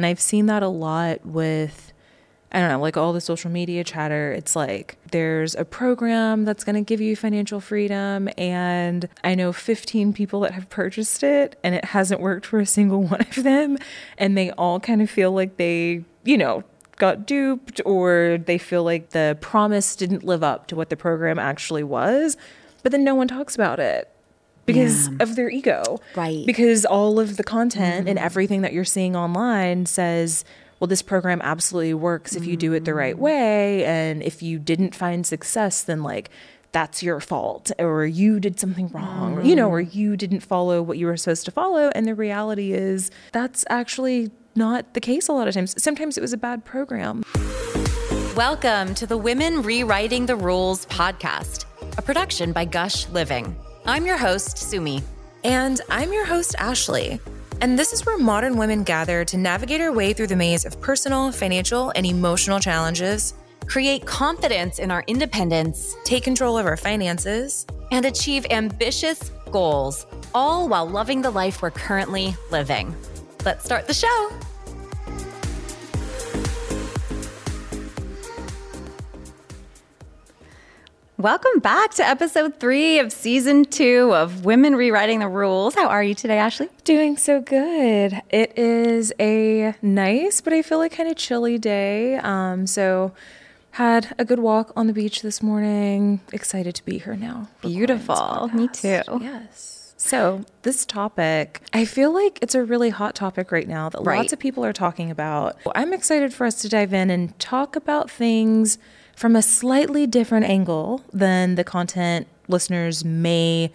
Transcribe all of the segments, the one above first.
And I've seen that a lot with, I don't know, like all the social media chatter. It's like there's a program that's going to give you financial freedom. And I know 15 people that have purchased it and it hasn't worked for a single one of them. And they all kind of feel like they, you know, got duped or they feel like the promise didn't live up to what the program actually was. But then no one talks about it because Yeah. of their ego. Right. Because all of the content and mm-hmm. everything that you're seeing online says, well, this program absolutely works if you do it the right mm-hmm. way. And if you didn't find success, then like that's your fault, or you did something wrong, or, you know, or mm-hmm. you didn't follow what you were supposed to follow. And the reality is that's actually not the case a lot of times. Sometimes it was a bad program. Welcome to the Women Rewriting the Rules podcast, a production by Gush Living. I'm your host, Sumi. And I'm your host, Ashley. And this is where modern women gather to navigate our way through the maze of personal, financial, and emotional challenges, Create confidence in our independence take control of our finances, and achieve ambitious goals, all while loving the life we're currently living. Let's start the show. Welcome back to episode three of season two of Women Rewriting the Rules. How are you today, Ashley? Doing so good. It is a nice, but I feel like kind of chilly day. Um, so had a good walk on the beach this morning. Excited to be here now. Beautiful. Me too. Yes. So this topic, I feel like it's a really hot topic right now that Right. lots of people are talking about. I'm excited for us to dive in and talk about things from a slightly different angle than the content listeners may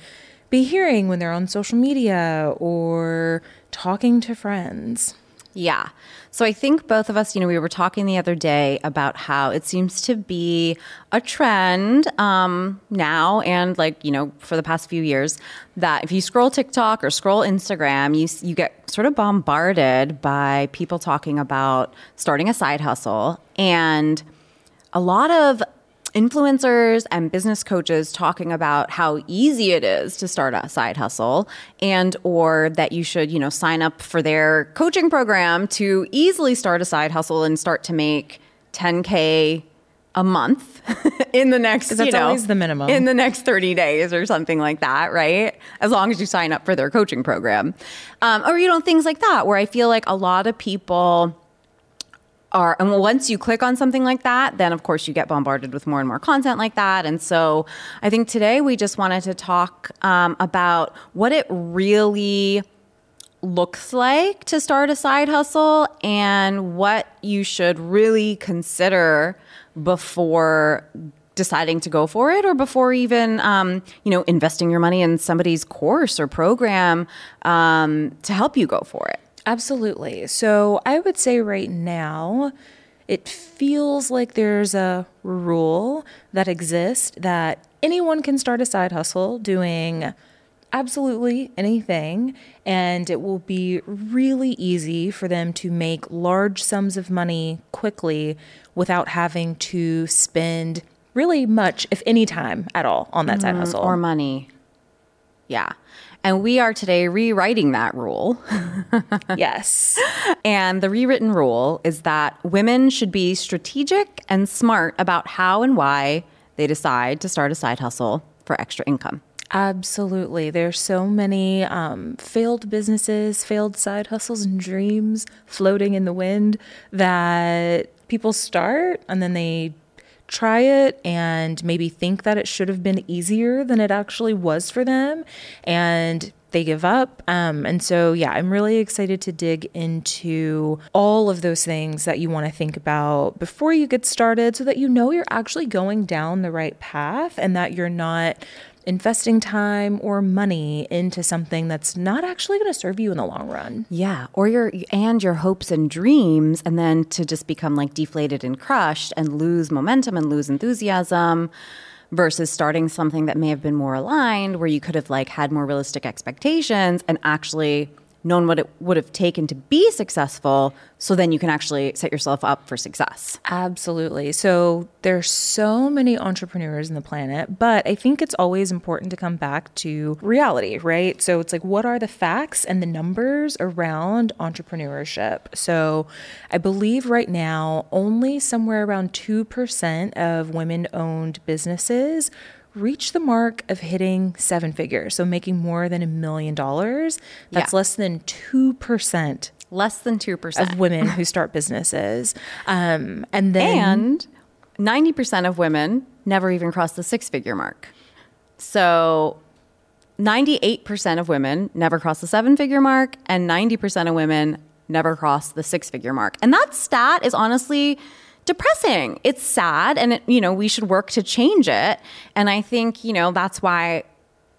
be hearing when they're on social media or talking to friends. Yeah. So I think both of us, you know, we were talking the other day about how it seems to be a trend um, now and like, you know, for the past few years that if you scroll TikTok or scroll Instagram, you, you get sort of bombarded by people talking about starting a side hustle. And a lot of influencers and business coaches talking about how easy it is to start a side hustle and or that you should you know sign up for their coaching program to easily start a side hustle and start to make 10k a month in the next that's you know, always the minimum. in the next 30 days or something like that right as long as you sign up for their coaching program um, or you know things like that where i feel like a lot of people are and once you click on something like that then of course you get bombarded with more and more content like that. And so i think today we just wanted to talk um, about what it really looks like to start a side hustle and what you should really consider before deciding to go for it or before even um, you know investing your money in somebody's course or program um, to help you go for it Absolutely. So I would say right now, it feels like there's a rule that exists that anyone can start a side hustle doing absolutely anything, and it will be really easy for them to make large sums of money quickly without having to spend really much, if any time at all, on that side mm-hmm. hustle. or money yeah and we are today rewriting that rule yes. And the rewritten rule is that women should be strategic and smart about how and why they decide to start a side hustle for extra income. Absolutely. There's so many um, failed businesses, failed side hustles, and dreams floating in the wind that people start and then they try it and maybe think that it should have been easier than it actually was for them. And they give up. Um, and so, yeah, I'm really excited to dig into all of those things that you want to think about before you get started so that you know you're actually going down the right path and that you're not investing time or money into something that's not actually going to serve you in the long run. Yeah, or your and your hopes and dreams and then to just become like deflated and crushed and lose momentum and lose enthusiasm versus starting something that may have been more aligned where you could have like had more realistic expectations and actually known what it would have taken to be successful so then you can actually set yourself up for success. Absolutely. So there's so many entrepreneurs in the planet, but I think it's always important to come back to reality, right? So it's like what are the facts and the numbers around entrepreneurship? So I believe right now only somewhere around 2% of women-owned businesses reach the mark of hitting seven figures, so making more than a million dollars. That's Yeah. less than 2% Less than 2%. of women who start businesses. Um, and then And 90% of women never even cross the six figure mark. So 98% of women never cross the seven figure mark, and 90% of women never cross the six figure mark. And that stat is honestly depressing. It's sad, and it, you know, we should work to change it. And I think, you know, that's why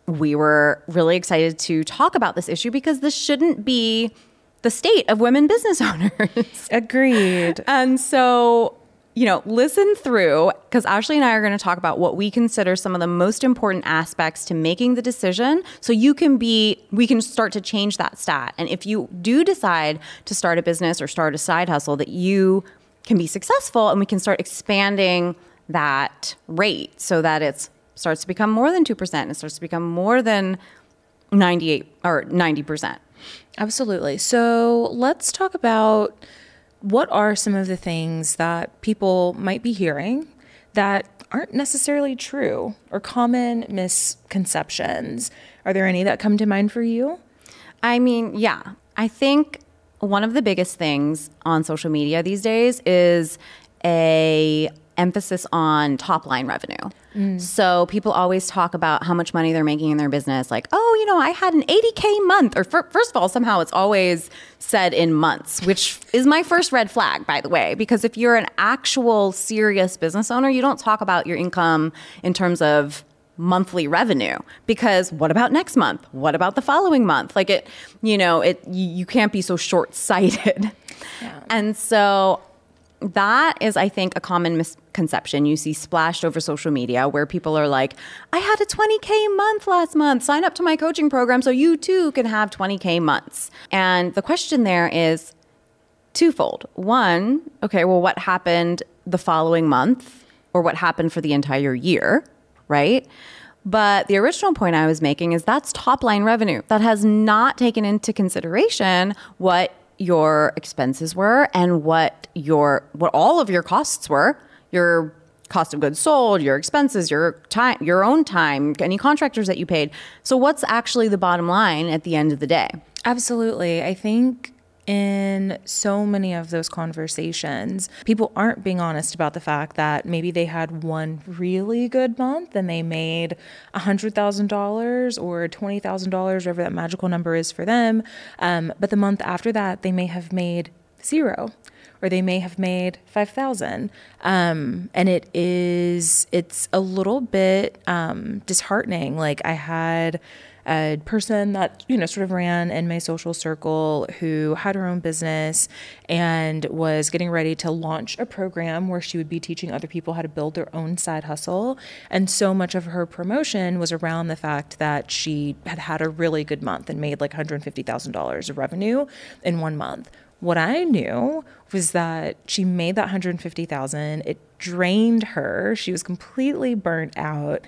we were really excited to talk about this issue because this shouldn't be the state of women business owners. agreed. And so, you know, listen through because Ashley and I are going to talk about what we consider some of the most important aspects to making the decision so you can be, we can start to change that stat. And if you do decide to start a business or start a side hustle, that you can be successful and we can start expanding that rate so that it starts to become more than 2% and it starts to become more than 98 or 90%. Absolutely. So let's talk about what are some of the things that people might be hearing that aren't necessarily true or common misconceptions. Are there any that come to mind for you? I mean, yeah. I think one of the biggest things on social media these days is a emphasis on top line revenue. Mm. So people always talk about how much money they're making in their business like, "Oh, you know, I had an 80k month." Or fir- first of all, somehow it's always said in months, which is my first red flag by the way, because if you're an actual serious business owner, you don't talk about your income in terms of monthly revenue. Because what about next month? What about the following month? Like it you know it you, you can't be so short-sighted. And so that is i think a common misconception you see splashed over social media where people are like i had a 20k month last month. Sign up to my coaching program so you too can have 20k months. And the question there is twofold. One, okay, well, what happened the following month or what happened for the entire year, right? But the original point I was making is that's top line revenue. That has not taken into consideration what your expenses were and what your what all of your costs were. Your cost of goods sold, your expenses, your time, your own time, any contractors that you paid. So what's actually the bottom line at the end of the day? Absolutely. I think in so many of those conversations, people aren't being honest about the fact that maybe they had one really good month and they made $100,000 or $20,000, whatever that magical number is for them. Um, but the month after that, they may have made zero or they may have made 5000 um, and it is it's a little bit um, disheartening like i had a person that you know sort of ran in my social circle who had her own business and was getting ready to launch a program where she would be teaching other people how to build their own side hustle and so much of her promotion was around the fact that she had had a really good month and made like $150000 of revenue in one month what I knew was that she made that 150,000. It drained her. She was completely burnt out.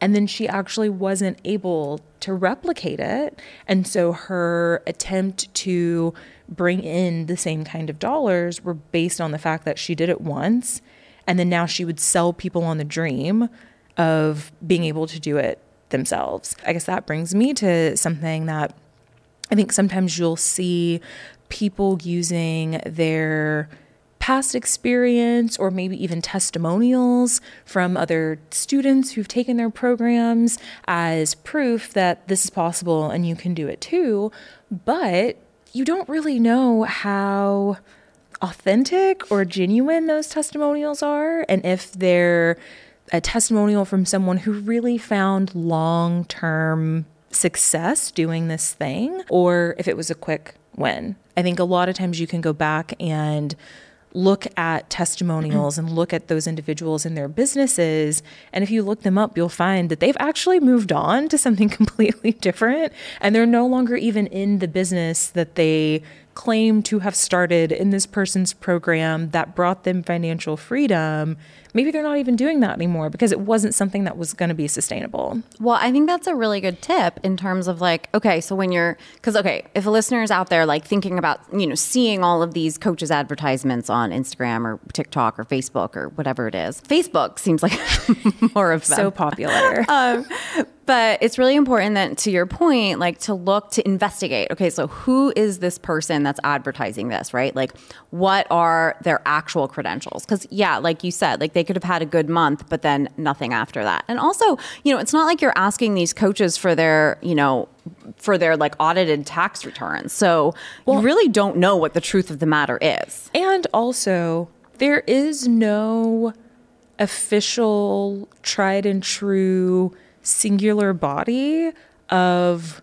And then she actually wasn't able to replicate it. And so her attempt to bring in the same kind of dollars were based on the fact that she did it once. And then now she would sell people on the dream of being able to do it themselves. I guess that brings me to something that I think sometimes you'll see people using their past experience or maybe even testimonials from other students who've taken their programs as proof that this is possible and you can do it too. But you don't really know how authentic or genuine those testimonials are and if they're a testimonial from someone who really found long term success doing this thing or if it was a quick win. I think a lot of times you can go back and look at testimonials and look at those individuals in their businesses. And if you look them up, you'll find that they've actually moved on to something completely different. And they're no longer even in the business that they claim to have started in this person's program that brought them financial freedom, maybe they're not even doing that anymore because it wasn't something that was going to be sustainable. Well, I think that's a really good tip in terms of like, okay, so when you're, because, okay, if a listener is out there like thinking about, you know, seeing all of these coaches' advertisements on Instagram or TikTok or Facebook or whatever it is, Facebook seems like more of them. So popular. um, but it's really important that to your point like to look to investigate. Okay so who is this person that's advertising this right? Like what are their actual credentials? Because yeah like you said like they could have had a good month but then nothing after that. And also you know it's not like you're asking these coaches for their you know for their like audited tax returns. So well, you really don't know what the truth of the matter is. And also there is no official tried and true singular body of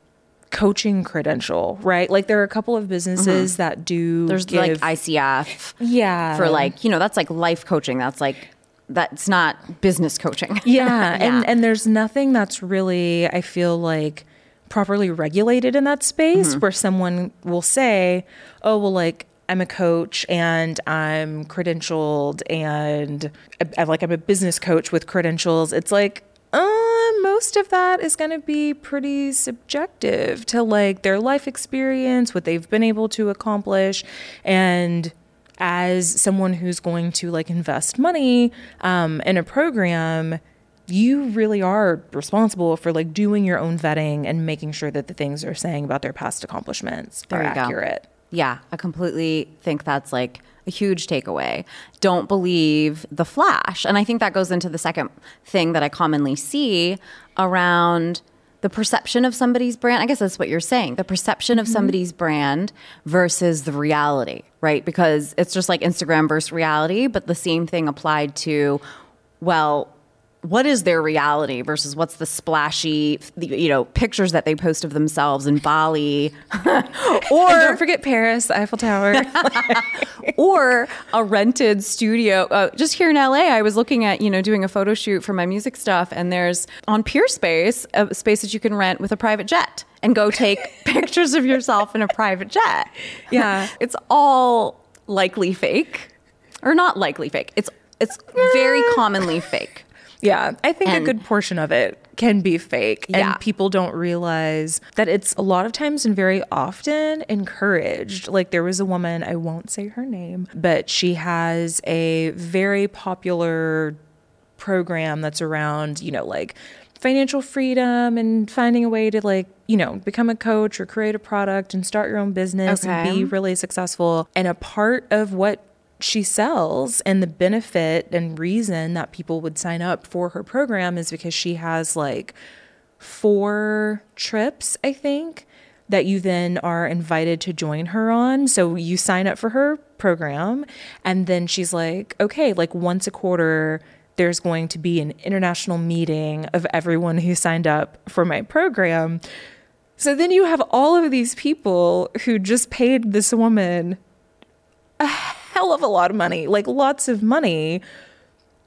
coaching credential, right? Like there are a couple of businesses mm-hmm. that do There's give, like ICF. Yeah. For like, you know, that's like life coaching. That's like that's not business coaching. Yeah. yeah. And and there's nothing that's really I feel like properly regulated in that space mm-hmm. where someone will say, "Oh, well like I'm a coach and I'm credentialed and I, like I'm a business coach with credentials." It's like uh, most of that is going to be pretty subjective to like their life experience, what they've been able to accomplish, and as someone who's going to like invest money um, in a program you really are responsible for like doing your own vetting and making sure that the things they're saying about their past accomplishments there are accurate. Go. Yeah, I completely think that's like a huge takeaway. Don't believe the flash. And I think that goes into the second thing that I commonly see around the perception of somebody's brand. I guess that's what you're saying the perception of mm-hmm. somebody's brand versus the reality, right? Because it's just like Instagram versus reality, but the same thing applied to, well, what is their reality versus what's the splashy, you know, pictures that they post of themselves in Bali, or don't forget Paris, Eiffel Tower, or a rented studio. Uh, just here in LA, I was looking at you know doing a photo shoot for my music stuff, and there's on Peerspace a space that you can rent with a private jet and go take pictures of yourself in a private jet. Yeah, it's all likely fake, or not likely fake. It's it's very commonly fake. Yeah, I think and, a good portion of it can be fake and people don't realize that it's a lot of times and very often encouraged. Like there was a woman, I won't say her name, but she has a very popular program that's around, you know, like financial freedom and finding a way to like, you know, become a coach or create a product and start your own business okay. and be really successful. And a part of what she sells and the benefit and reason that people would sign up for her program is because she has like four trips, I think, that you then are invited to join her on. So you sign up for her program and then she's like, "Okay, like once a quarter there's going to be an international meeting of everyone who signed up for my program." So then you have all of these people who just paid this woman hell of a lot of money, like lots of money,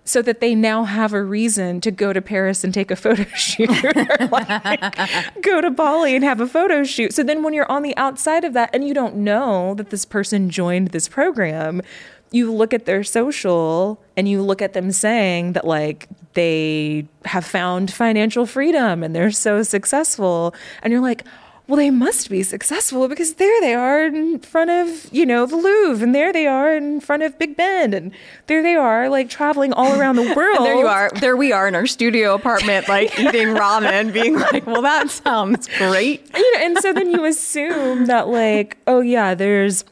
so that they now have a reason to go to Paris and take a photo shoot or like go to Bali and have a photo shoot. So then when you're on the outside of that and you don't know that this person joined this program, you look at their social and you look at them saying that like they have found financial freedom and they're so successful and you're like well, they must be successful because there they are in front of, you know, the Louvre, and there they are in front of Big Ben, and there they are, like traveling all around the world. there you are. There we are in our studio apartment, like eating ramen, being like, well, that sounds great. You know, and so then you assume that, like, oh, yeah, there's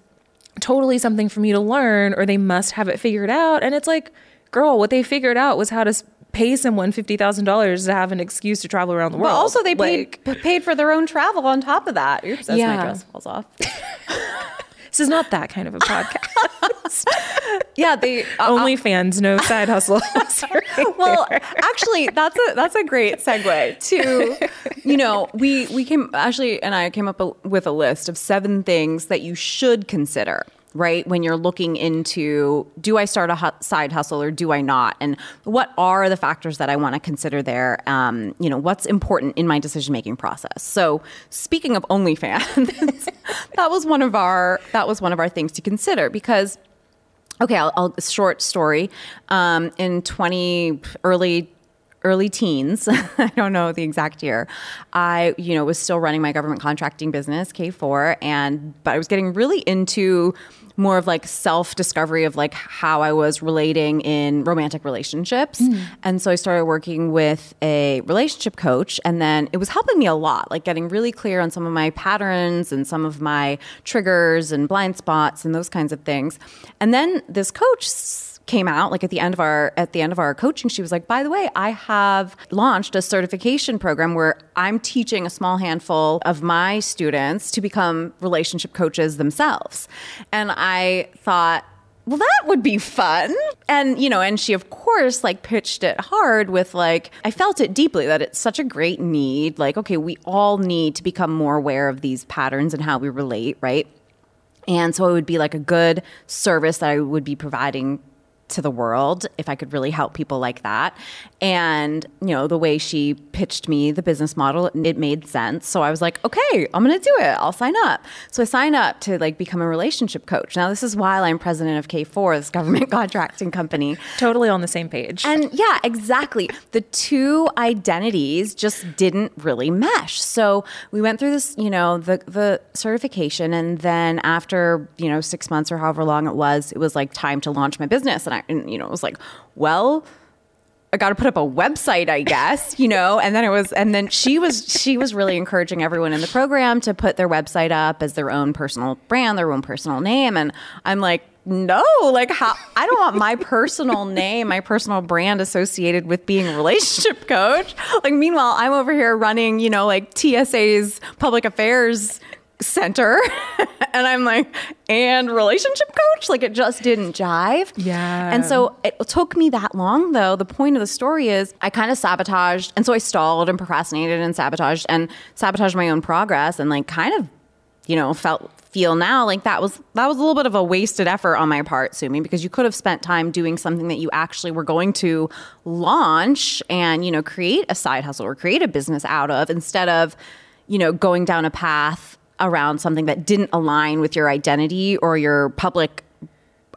totally something for me to learn, or they must have it figured out. And it's like, girl, what they figured out was how to pay someone fifty thousand dollars to have an excuse to travel around the world. But also, they like, paid paid for their own travel on top of that. Oops, that's yeah. my dress falls off. this is not that kind of a podcast. yeah, the uh, OnlyFans, no side hustle. right well, there. actually, that's a that's a great segue to, you know, we we came Ashley and I came up with a list of seven things that you should consider right? When you're looking into do I start a hu- side hustle or do I not? And what are the factors that I want to consider there? Um, you know, what's important in my decision making process? So, speaking of OnlyFans, that was one of our that was one of our things to consider because okay, I'll, I'll short story. Um, in 20 early early teens i don't know the exact year i you know was still running my government contracting business k4 and but i was getting really into more of like self discovery of like how I was relating in romantic relationships. Mm. And so I started working with a relationship coach and then it was helping me a lot, like getting really clear on some of my patterns and some of my triggers and blind spots and those kinds of things. And then this coach came out like at the end of our at the end of our coaching she was like by the way i have launched a certification program where i'm teaching a small handful of my students to become relationship coaches themselves. And i thought well that would be fun. And you know and she of course like pitched it hard with like i felt it deeply that it's such a great need like okay we all need to become more aware of these patterns and how we relate right? And so it would be like a good service that i would be providing to the world if I could really help people like that. And, you know, the way she pitched me the business model, it made sense. So I was like, okay, I'm going to do it. I'll sign up. So I signed up to like become a relationship coach. Now, this is while I'm president of K4, this government contracting company. Totally on the same page. And yeah, exactly. The two identities just didn't really mesh. So we went through this, you know, the, the certification. And then after, you know, six months or however long it was, it was like time to launch my business. And I, and, you know, it was like, well, I got to put up a website, I guess, you know. And then it was, and then she was, she was really encouraging everyone in the program to put their website up as their own personal brand, their own personal name. And I'm like, no, like how I don't want my personal name, my personal brand associated with being a relationship coach. Like meanwhile, I'm over here running, you know, like TSA's public affairs center. And i'm like and relationship coach? Like it just didn't jive. Yeah. And so it took me that long though. The point of the story is i kind of sabotaged and so i stalled and procrastinated and sabotaged and sabotaged my own progress and like kind of you know felt feel now like that was that was a little bit of a wasted effort on my part sumi because you could have spent time doing something that you actually were going to launch and you know create a side hustle or create a business out of instead of you know going down a path around something that didn't align with your identity or your public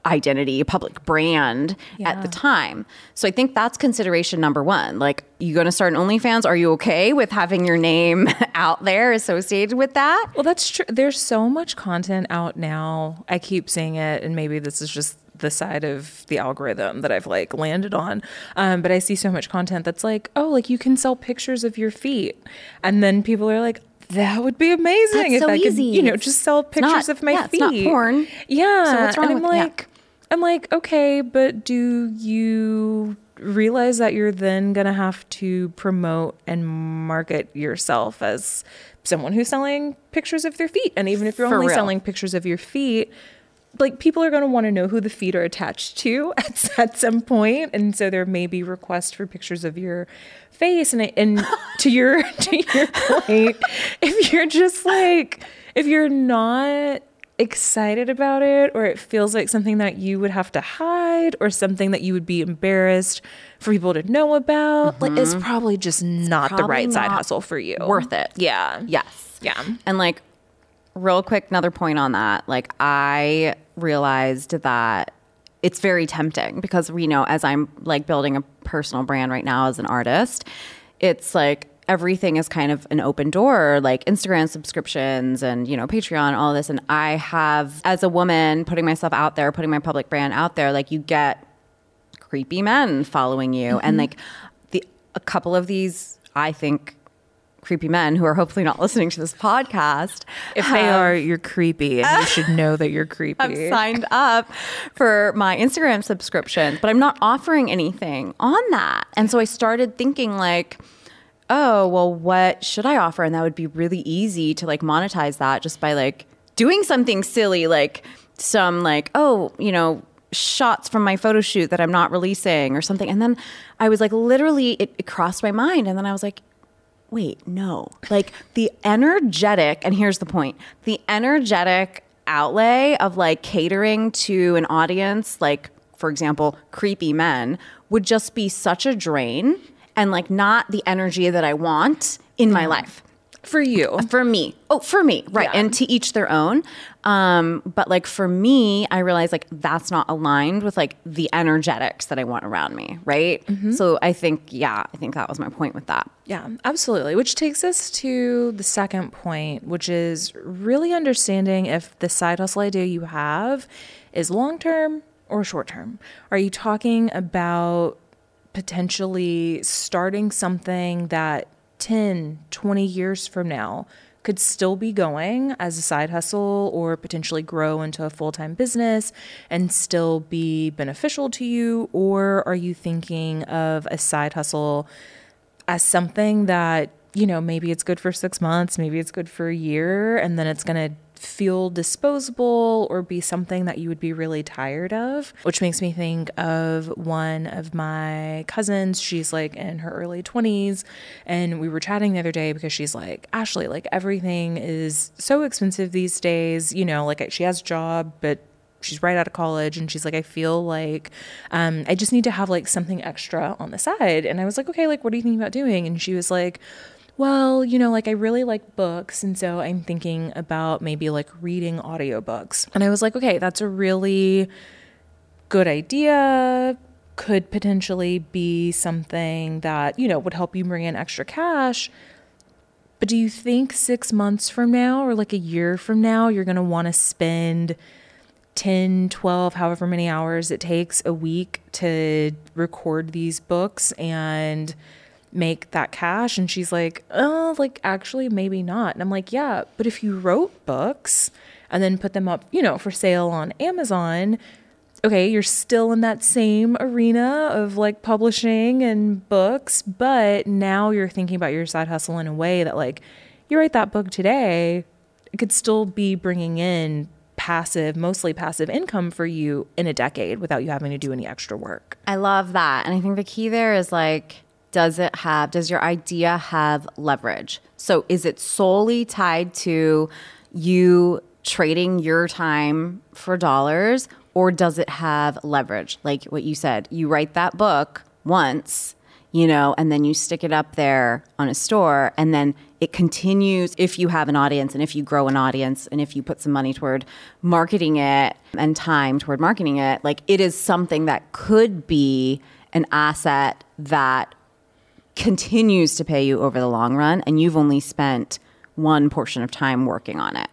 identity, public brand yeah. at the time. So I think that's consideration number one. Like, you going to start an OnlyFans? Are you okay with having your name out there associated with that? Well, that's true. There's so much content out now. I keep seeing it, and maybe this is just the side of the algorithm that I've like landed on. Um, but I see so much content that's like, oh, like you can sell pictures of your feet. And then people are like, that would be amazing That's if so I easy. could, you know, just sell pictures not, of my yeah, feet. It's not porn. Yeah. So what's wrong and I'm with like, yeah. I'm like, okay, but do you realize that you're then gonna have to promote and market yourself as someone who's selling pictures of their feet? And even if you're For only real. selling pictures of your feet, like people are going to want to know who the feet are attached to at, at some point and so there may be requests for pictures of your face and and to your to your point if you're just like if you're not excited about it or it feels like something that you would have to hide or something that you would be embarrassed for people to know about mm-hmm. like it's probably just not probably the right side hustle for you Worth it. yeah Yes. yeah And like, real quick, another point on that. Like, I realized that it's very tempting because, you know, as I'm like building a personal brand right now as an artist, it's like everything is kind of an open door, like Instagram subscriptions and, you know, Patreon, all this. And I have, as a woman, putting myself out there, putting my public brand out there, like, you get creepy men following you. Mm-hmm. And like, the, a couple of these, I think, creepy men who are hopefully not listening to this podcast. if they um, are you're creepy and you should know that you're creepy I've signed up for my Instagram subscription, but I'm not offering anything on that. And so I started thinking like, oh, well, what should I offer? And that would be really easy to like monetize that just by like doing something silly, like some like, oh, you know, shots from my photo shoot that I'm not releasing or something. And then I was like, literally, it, it crossed my mind. And then I was like, wait, no. Like the energetic, and here's the point. The energetic outlay of like catering to an audience, like, for example, creepy men, would just be such a drain and like not the energy that I want in my life For you. for me oh for me right Yeah. and to each their own um but like for me i realize like that's not aligned with like the energetics that i want around me right so i think yeah i think that was my point with that Yeah, absolutely. Which takes us to the second point, which is really understanding if the side hustle idea you have is long term or short term. Are you talking about potentially starting something that 10, 20 years from now could still be going as a side hustle or potentially grow into a full time business and still be beneficial to you? Or are you thinking of a side hustle? as something that you know maybe it's good for six months maybe it's good for a year and then it's going to feel disposable or be something that you would be really tired of which makes me think of one of my cousins. She's like in her early 20s and we were chatting the other day because she's like ashley like everything is so expensive these days you know like she has a job but she's right out of college and she's like i feel like um, i just need to have like something extra on the side. And i was like okay like what are you thinking about doing? And she was like well you know like i really like books and so i'm thinking about maybe like reading audiobooks. And i was like okay that's a really good idea. Could potentially be something that you know would help you bring in extra cash. But do you think six months from now or like a year from now you're going to want to spend 10, 12, however many hours it takes a week to record these books and make that cash? And she's like, oh, like actually, maybe not. And I'm like, yeah, but if you wrote books and then put them up, you know, for sale on Amazon, okay, you're still in that same arena of like publishing and books, but now you're thinking about your side hustle in a way that, like, you write that book today, it could still be bringing in passive, mostly passive income for you in a decade without you having to do any extra work. I love that. And I think the key there is like, does it have, does your idea have leverage? So is it solely tied to you trading your time for dollars or does it have leverage? Like what you said, you write that book once, you know, and then you stick it up there on a store and then it continues if you have an audience and if you grow an audience and if you put some money toward marketing it and time toward marketing it, like it is something that could be an asset that continues to pay you over the long run and you've only spent one portion of time working on it.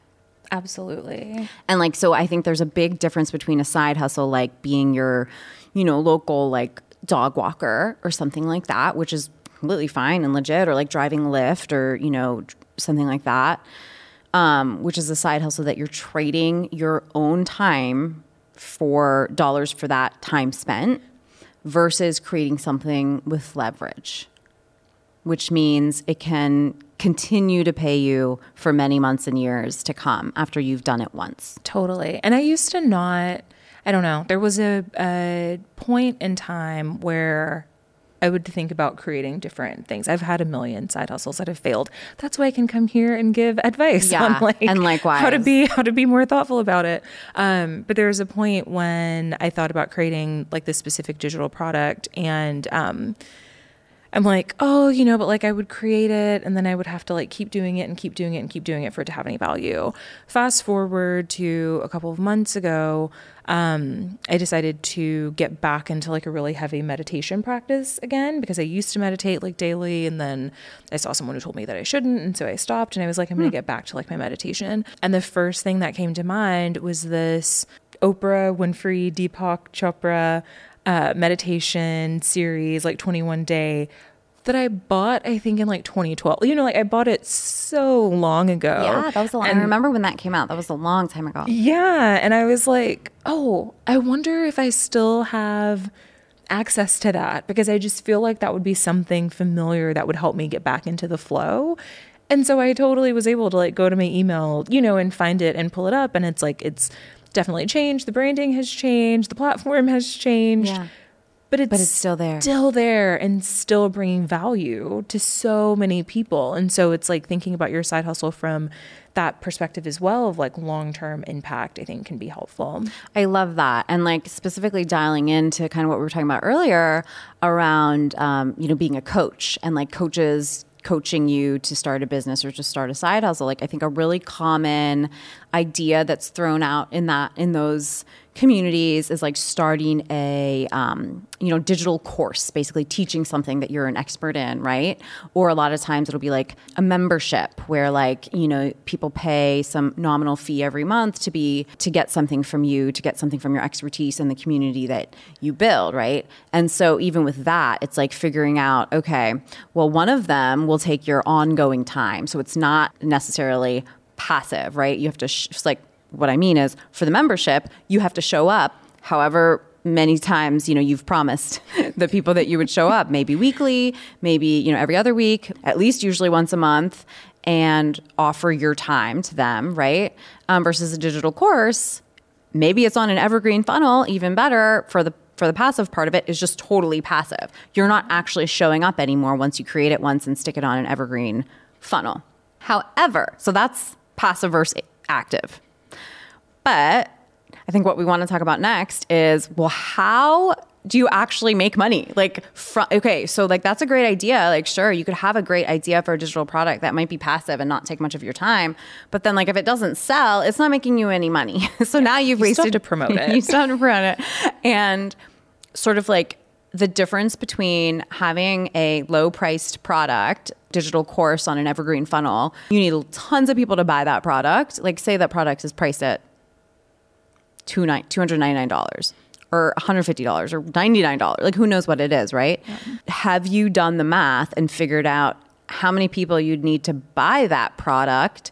Absolutely. And like, so I think there's a big difference between a side hustle, like being your, you know, local like dog walker or something like that, which is completely fine and legit, or like driving Lyft or, you know, something like that, um, which is a side hustle that you're trading your own time for dollars for that time spent versus creating something with leverage which means it can continue to pay you for many months and years to come after you've done it once. Totally. And I used to not, I don't know, there was a, a point in time where I would think about creating different things. I've had a million side hustles that have failed. That's why I can come here and give advice Yeah, on like and likewise. how to be how to be more thoughtful about it. Um, but there was a point when I thought about creating like this specific digital product and um, I'm like, oh, you know, but like I would create it and then I would have to like keep doing it and keep doing it and keep doing it for it to have any value. Fast forward to a couple of months ago, um, I decided to get back into like a really heavy meditation practice again because I used to meditate like daily and then I saw someone who told me that I shouldn't. And so I stopped and I was like, I'm going to get back to like my meditation. And the first thing that came to mind was this Oprah Winfrey, Deepak Chopra uh, meditation series, like 21 day, that I bought, I think, in like 2012. You know, like I bought it so long ago. Yeah, that was a long. I remember when that came out. That was a long time ago. yeah. And I was like, oh, I wonder if I still have access to that because I just feel like that would be something familiar that would help me get back into the flow. And so I totally was able to like go to my email, you know, and find it and pull it up. And it's like, it's definitely changed. The branding has changed, the platform has changed. Yeah. but it's, But it's still there. still there and still bringing value to so many people. And so it's like thinking about your side hustle from that perspective as well of like long term impact, I think can be helpful. I love that. And like specifically dialing into kind of what we were talking about earlier around, um, you know, being a coach and like coaches coaching you to start a business or to start a side hustle. Like I think a really common idea that's thrown out in that, in those communities is like starting a um, you know digital course basically teaching something that you're an expert in right? Or a lot of times it'll be like a membership where like you know people pay some nominal fee every month to be to get something from you to get something from your expertise in the community that you build right? And so even with that it's like figuring out okay well one of them will take your ongoing time. So it's not necessarily passive right? You have to sh- like what I mean is for the membership, you have to show up however many times you know you've promised the people that you would show up. Maybe weekly maybe you know every other week at least usually once a month and offer your time to them right? Um, versus a digital course maybe it's on an evergreen funnel even better for the for the passive part of it is just totally passive. You're not actually showing up anymore once you create it once and stick it on an evergreen funnel. However so that's passive versus active but I think what we want to talk about next is well, how do you actually make money? Like, fr- okay, so like that's a great idea. Like, sure, you could have a great idea for a digital product that might be passive and not take much of your time. But then, like, if it doesn't sell, it's not making you any money. so now you've You wasted have to promote it. you still have to promote it, and sort of like the difference between having a low priced product digital course on an evergreen funnel you need tons of people to buy that product like say that product is priced at two nine two hundred ninety nine dollars or $150 or $99 like who knows what it is right have you done the math and figured out how many people you'd need to buy that product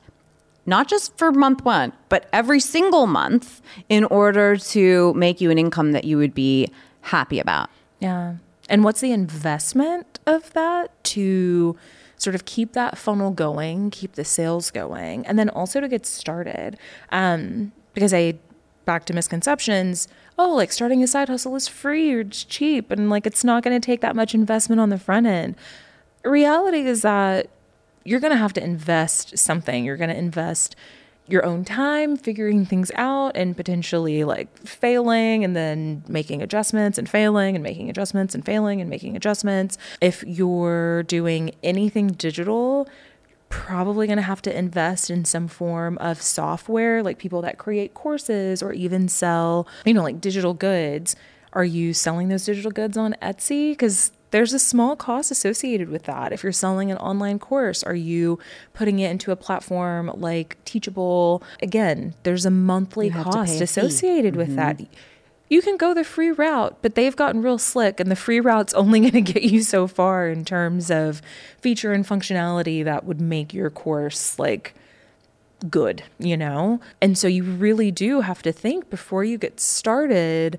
not just for month one but every single month in order to make you an income that you would be happy about Yeah. And what's the investment of that to sort of keep that funnel going, keep the sales going, and then also to get started? Um, because I, back to misconceptions, oh, like starting a side hustle is free or it's cheap and like it's not going to take that much investment on the front end. Reality is that you're going to have to invest something. You're going to invest your own time figuring things out and potentially like failing and then making adjustments and failing and making adjustments and failing and making adjustments. If you're doing anything digital, probably going to have to invest in some form of software like people that create courses or even sell, you know, like digital goods. Are you selling those digital goods on Etsy? Because there's a small cost associated with that. If you're selling an online course, are you putting it into a platform like Teachable? Again, there's a monthly cost associated with that. You can go the free route, but they've gotten real slick, and the free route's only going to get you so far in terms of feature and functionality that would make your course like good, you know? And so you really do have to think before you get started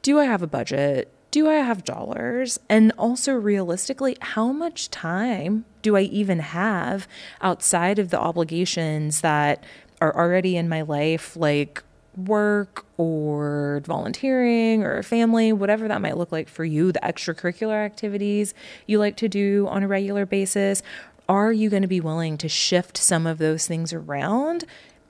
do I have a budget? Do I have dollars? And also, realistically, how much time do I even have outside of the obligations that are already in my life, like work or volunteering or family, whatever that might look like for you, the extracurricular activities you like to do on a regular basis? Are you going to be willing to shift some of those things around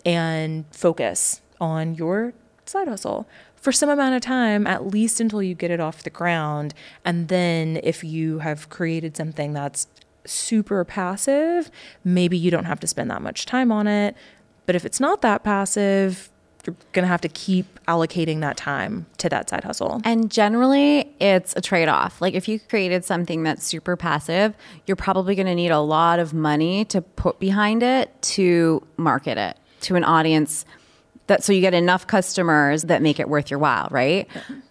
and focus on your side hustle for some amount of time, at least until you get it off the ground. And then if you have created something that's super passive, maybe you don't have to spend that much time on it. But if it's not that passive, you're going to have to keep allocating that time to that side hustle. And generally, it's a trade off. Like, if you created something that's super passive, you're probably going to need a lot of money to put behind it to market it to an audience that so you get enough customers that make it worth your while, right?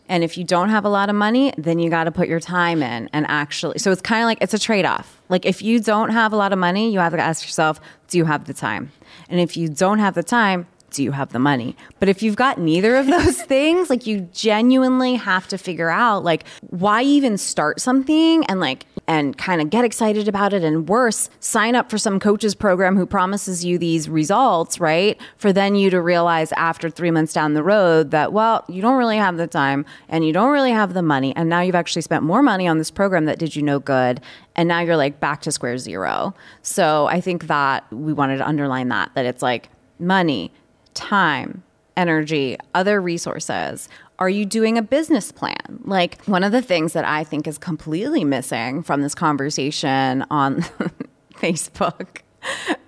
And if you don't have a lot of money, then you got to put your time in and actually. So it's kind of like it's a trade off. Like if you don't have a lot of money, you have to ask yourself, do you have the time? And if you don't have the time, do you have the money? But if you've got neither of those things, like you genuinely have to figure out like why even start something and like and kind of get excited about it. And worse sign up for some coach's program who promises you these results right? For then you to realize after three months down the road that well you don't really have the time and you don't really have the money. And now you've actually spent more money on this program that did you no good. And now you're like back to square zero. So i think that we wanted to underline that that it's like money time energy other resources are you doing a business plan? Like, one of the things that I think is completely missing from this conversation on Facebook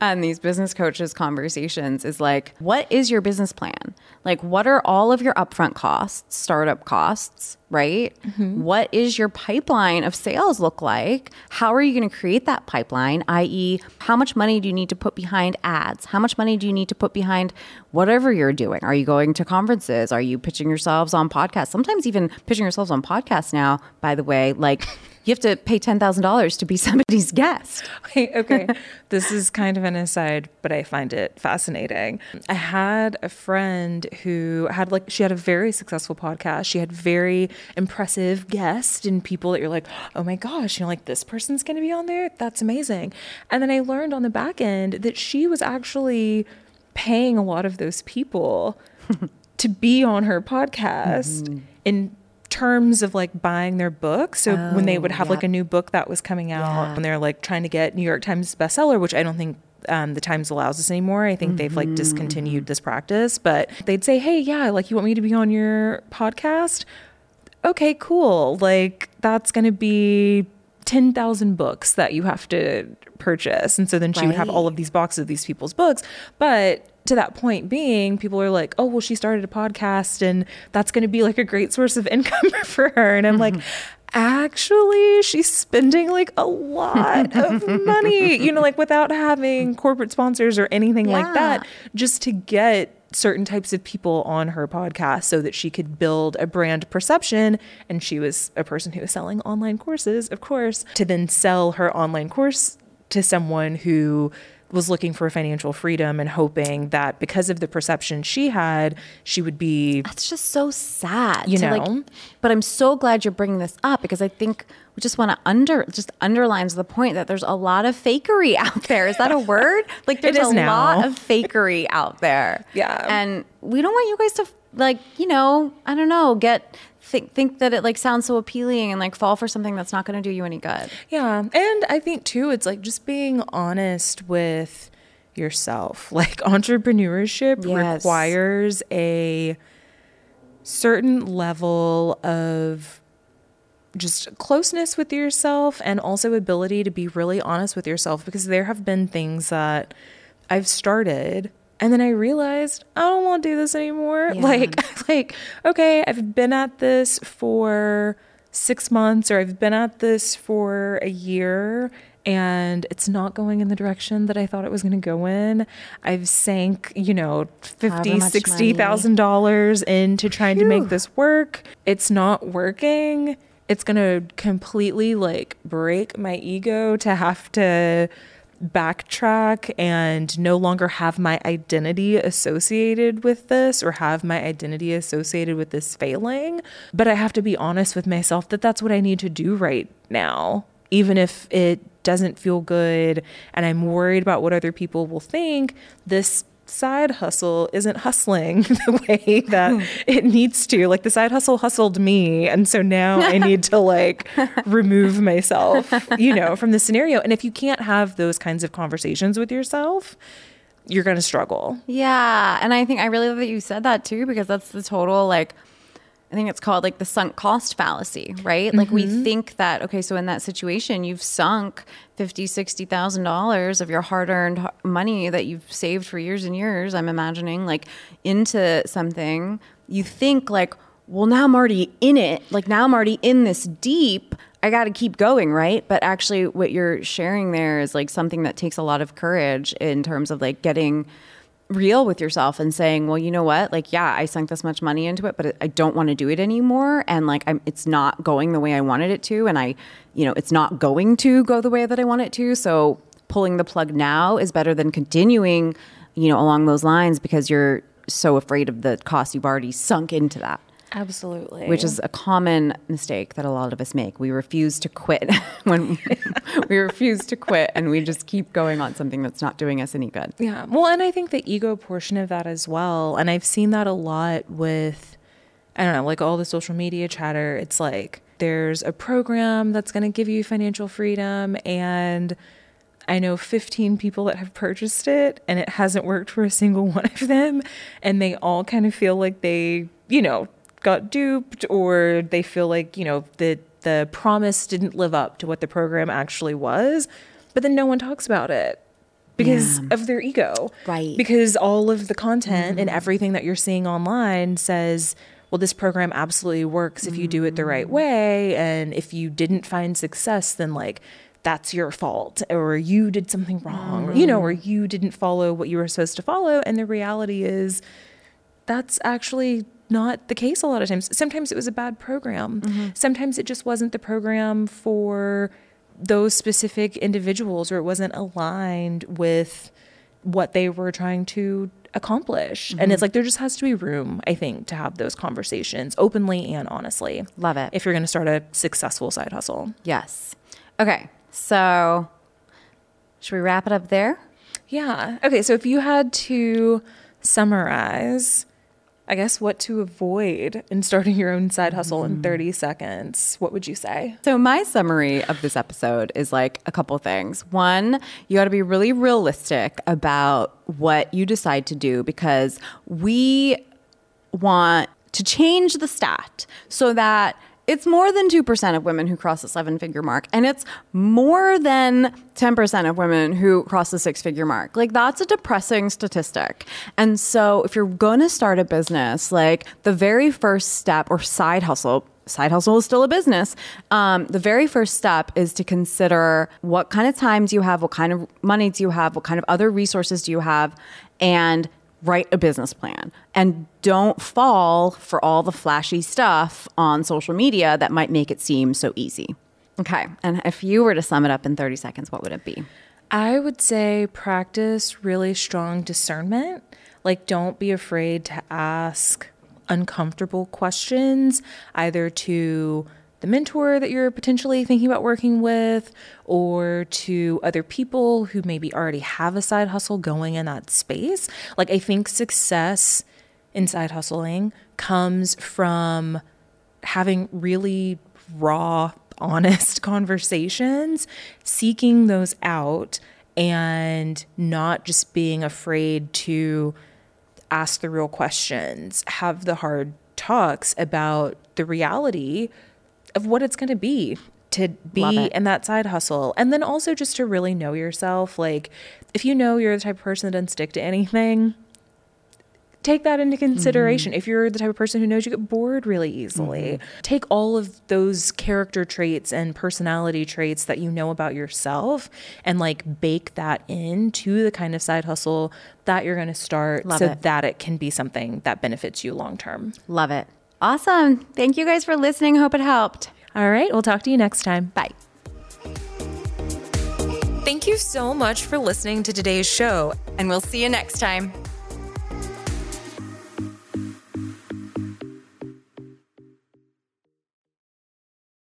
and these business coaches conversations is like, what is your business plan? Like, what are all of your upfront costs, startup costs, right? Mm-hmm. What is your pipeline of sales look like? How are you going to create that pipeline? I.e., how much money do you need to put behind ads? How much money do you need to put behind whatever you're doing? Are you going to conferences? Are you pitching yourselves on podcasts? Sometimes even pitching yourselves on podcasts now, by the way, like, you have to pay $10,000 to be somebody's guest. okay. this is kind of an aside, but I find it fascinating. I had a friend who had like, she had a very successful podcast. She had very impressive guest and people that you're like, oh my gosh, you know, like this person's going to be on there. That's amazing. And then I learned on the back end that she was actually paying a lot of those people to be on her podcast. Mm-hmm. And terms of like buying their book. So oh, when they would have like a new book that was coming out yeah. and they're like trying to get New York Times bestseller, which I don't think um, the Times allows us anymore. I think mm-hmm. they've like discontinued this practice, but they'd say, Hey, yeah, like you want me to be on your podcast? Okay, cool. Like that's going to be 10,000 books that you have to purchase. And so then she right. would have all of these boxes of these people's books. But to that point being, people are like, oh, well, she started a podcast and that's going to be like a great source of income for her. And I'm mm-hmm. like, actually, she's spending like a lot of money, you know, like without having corporate sponsors or anything yeah. like that, just to get certain types of people on her podcast so that she could build a brand perception. And she was a person who was selling online courses, of course, to then sell her online course to someone who was looking for financial freedom and hoping that because of the perception she had, she would be. That's just so sad. You know. Like, but I'm so glad you're bringing this up because I think we just want to under just underlines the point that there's a lot of fakery out there. Is that a word? Like there's a now. lot of fakery out there. Yeah. And we don't want you guys to like, you know, I don't know, get think think that it like sounds so appealing and like fall for something that's not going to do you any good. Yeah. And I think too it's like just being honest with yourself. Like entrepreneurship yes. requires a certain level of just closeness with yourself and also ability to be really honest with yourself because there have been things that I've started and then I realized I don't want to do this anymore. Yeah. Like, like, okay, I've been at this for six months or I've been at this for a year and it's not going in the direction that I thought it was going to go in. I've sank, you know, fifty, sixty thousand dollars into trying Phew. to make this work. It's not working. It's going to completely like break my ego to have to backtrack and no longer have my identity associated with this or have my identity associated with this failing. But I have to be honest with myself that that's what I need to do right now, even if it doesn't feel good and I'm worried about what other people will think. This side hustle isn't hustling the way that it needs to. Like the side hustle hustled me. And so now I need to like remove myself, you know, from the scenario. And if you can't have those kinds of conversations with yourself, you're going to struggle. Yeah. And I think I really love that you said that too, because that's the total like, I think it's called like the sunk cost fallacy, right? Like mm-hmm. we think that okay, so in that situation, you've sunk fifty, sixty thousand dollars of your hard-earned money that you've saved for years and years. I'm imagining like into something. You think like, well, now I'm already in it. Like now I'm already in this deep. I got to keep going, right? But actually, what you're sharing there is like something that takes a lot of courage in terms of like getting real with yourself and saying, well, you know what? Like, yeah, I sunk this much money into it, but I don't want to do it anymore. And like, I'm, it's not going the way I wanted it to. And I, you know, it's not going to go the way that I want it to. So pulling the plug now is better than continuing, you know, along those lines because you're so afraid of the cost you've already sunk into that. Absolutely. which is a common mistake that a lot of us make. We refuse to quit when we refuse to quit and we just keep going on something that's not doing us any good. Yeah. Well, and I think the ego portion of that as well. And I've seen that a lot with, I don't know, like all the social media chatter. It's like there's a program that's going to give you financial freedom. And I know 15 people that have purchased it and it hasn't worked for a single one of them. And they all kind of feel like they, you know, got duped or they feel like, you know, the, the promise didn't live up to what the program actually was. But then no one talks about it because Yeah. of their ego. Right. Because all of the content and mm-hmm. everything that you're seeing online says, well, this program absolutely works if you do it the right mm. way. And if you didn't find success, then like that's your fault, or you did something wrong, or, you know, or mm. you didn't follow what you were supposed to follow. And the reality is, that's actually not the case a lot of times. Sometimes it was a bad program. Mm-hmm. Sometimes it just wasn't the program for those specific individuals or it wasn't aligned with what they were trying to accomplish. And it's mm-hmm. like there just has to be room, I think, to have those conversations openly and honestly. Love it. If you're going to start a successful side hustle. Yes. Okay. So should we wrap it up there? Yeah. Okay. So if you had to summarize, I guess, what to avoid in starting your own side hustle in mm. 30 seconds, what would you say? So my summary of this episode is like a couple things. One, you got to be really realistic about what you decide to do because we want to change the stat so that it's more than 2% of women who cross the seven figure mark and it's more than 10% of women who cross the six figure mark like that's a depressing statistic and so if you're going to start a business like the very first step or side hustle side hustle is still a business. Um, the very first step is to consider what kind of time do you have, what kind of money do you have, what kind of other resources do you have, and write a business plan. And don't fall for all the flashy stuff on social media that might make it seem so easy. Okay. And if you were to sum it up in 30 seconds, what would it be? I would say practice really strong discernment. Like, don't be afraid to ask uncomfortable questions, either to the mentor that you're potentially thinking about working with, or to other people who maybe already have a side hustle going in that space. Like, I think success in side hustling comes from having really raw, honest conversations, seeking those out, and not just being afraid to ask the real questions, have the hard talks about the reality of what it's going to be to be in that side hustle. And then also just to really know yourself. Like, if you know you're the type of person that doesn't stick to anything, take that into consideration. Mm-hmm. If you're the type of person who knows you get bored really easily, mm-hmm. take all of those character traits and personality traits that you know about yourself and like bake that into the kind of side hustle that you're going to start Love so it. that it can be something that benefits you long term. Love it. Awesome. Thank you guys for listening. Hope it helped. All right, we'll talk to you next time. Bye. Thank you so much for listening to today's show. And we'll see you next time.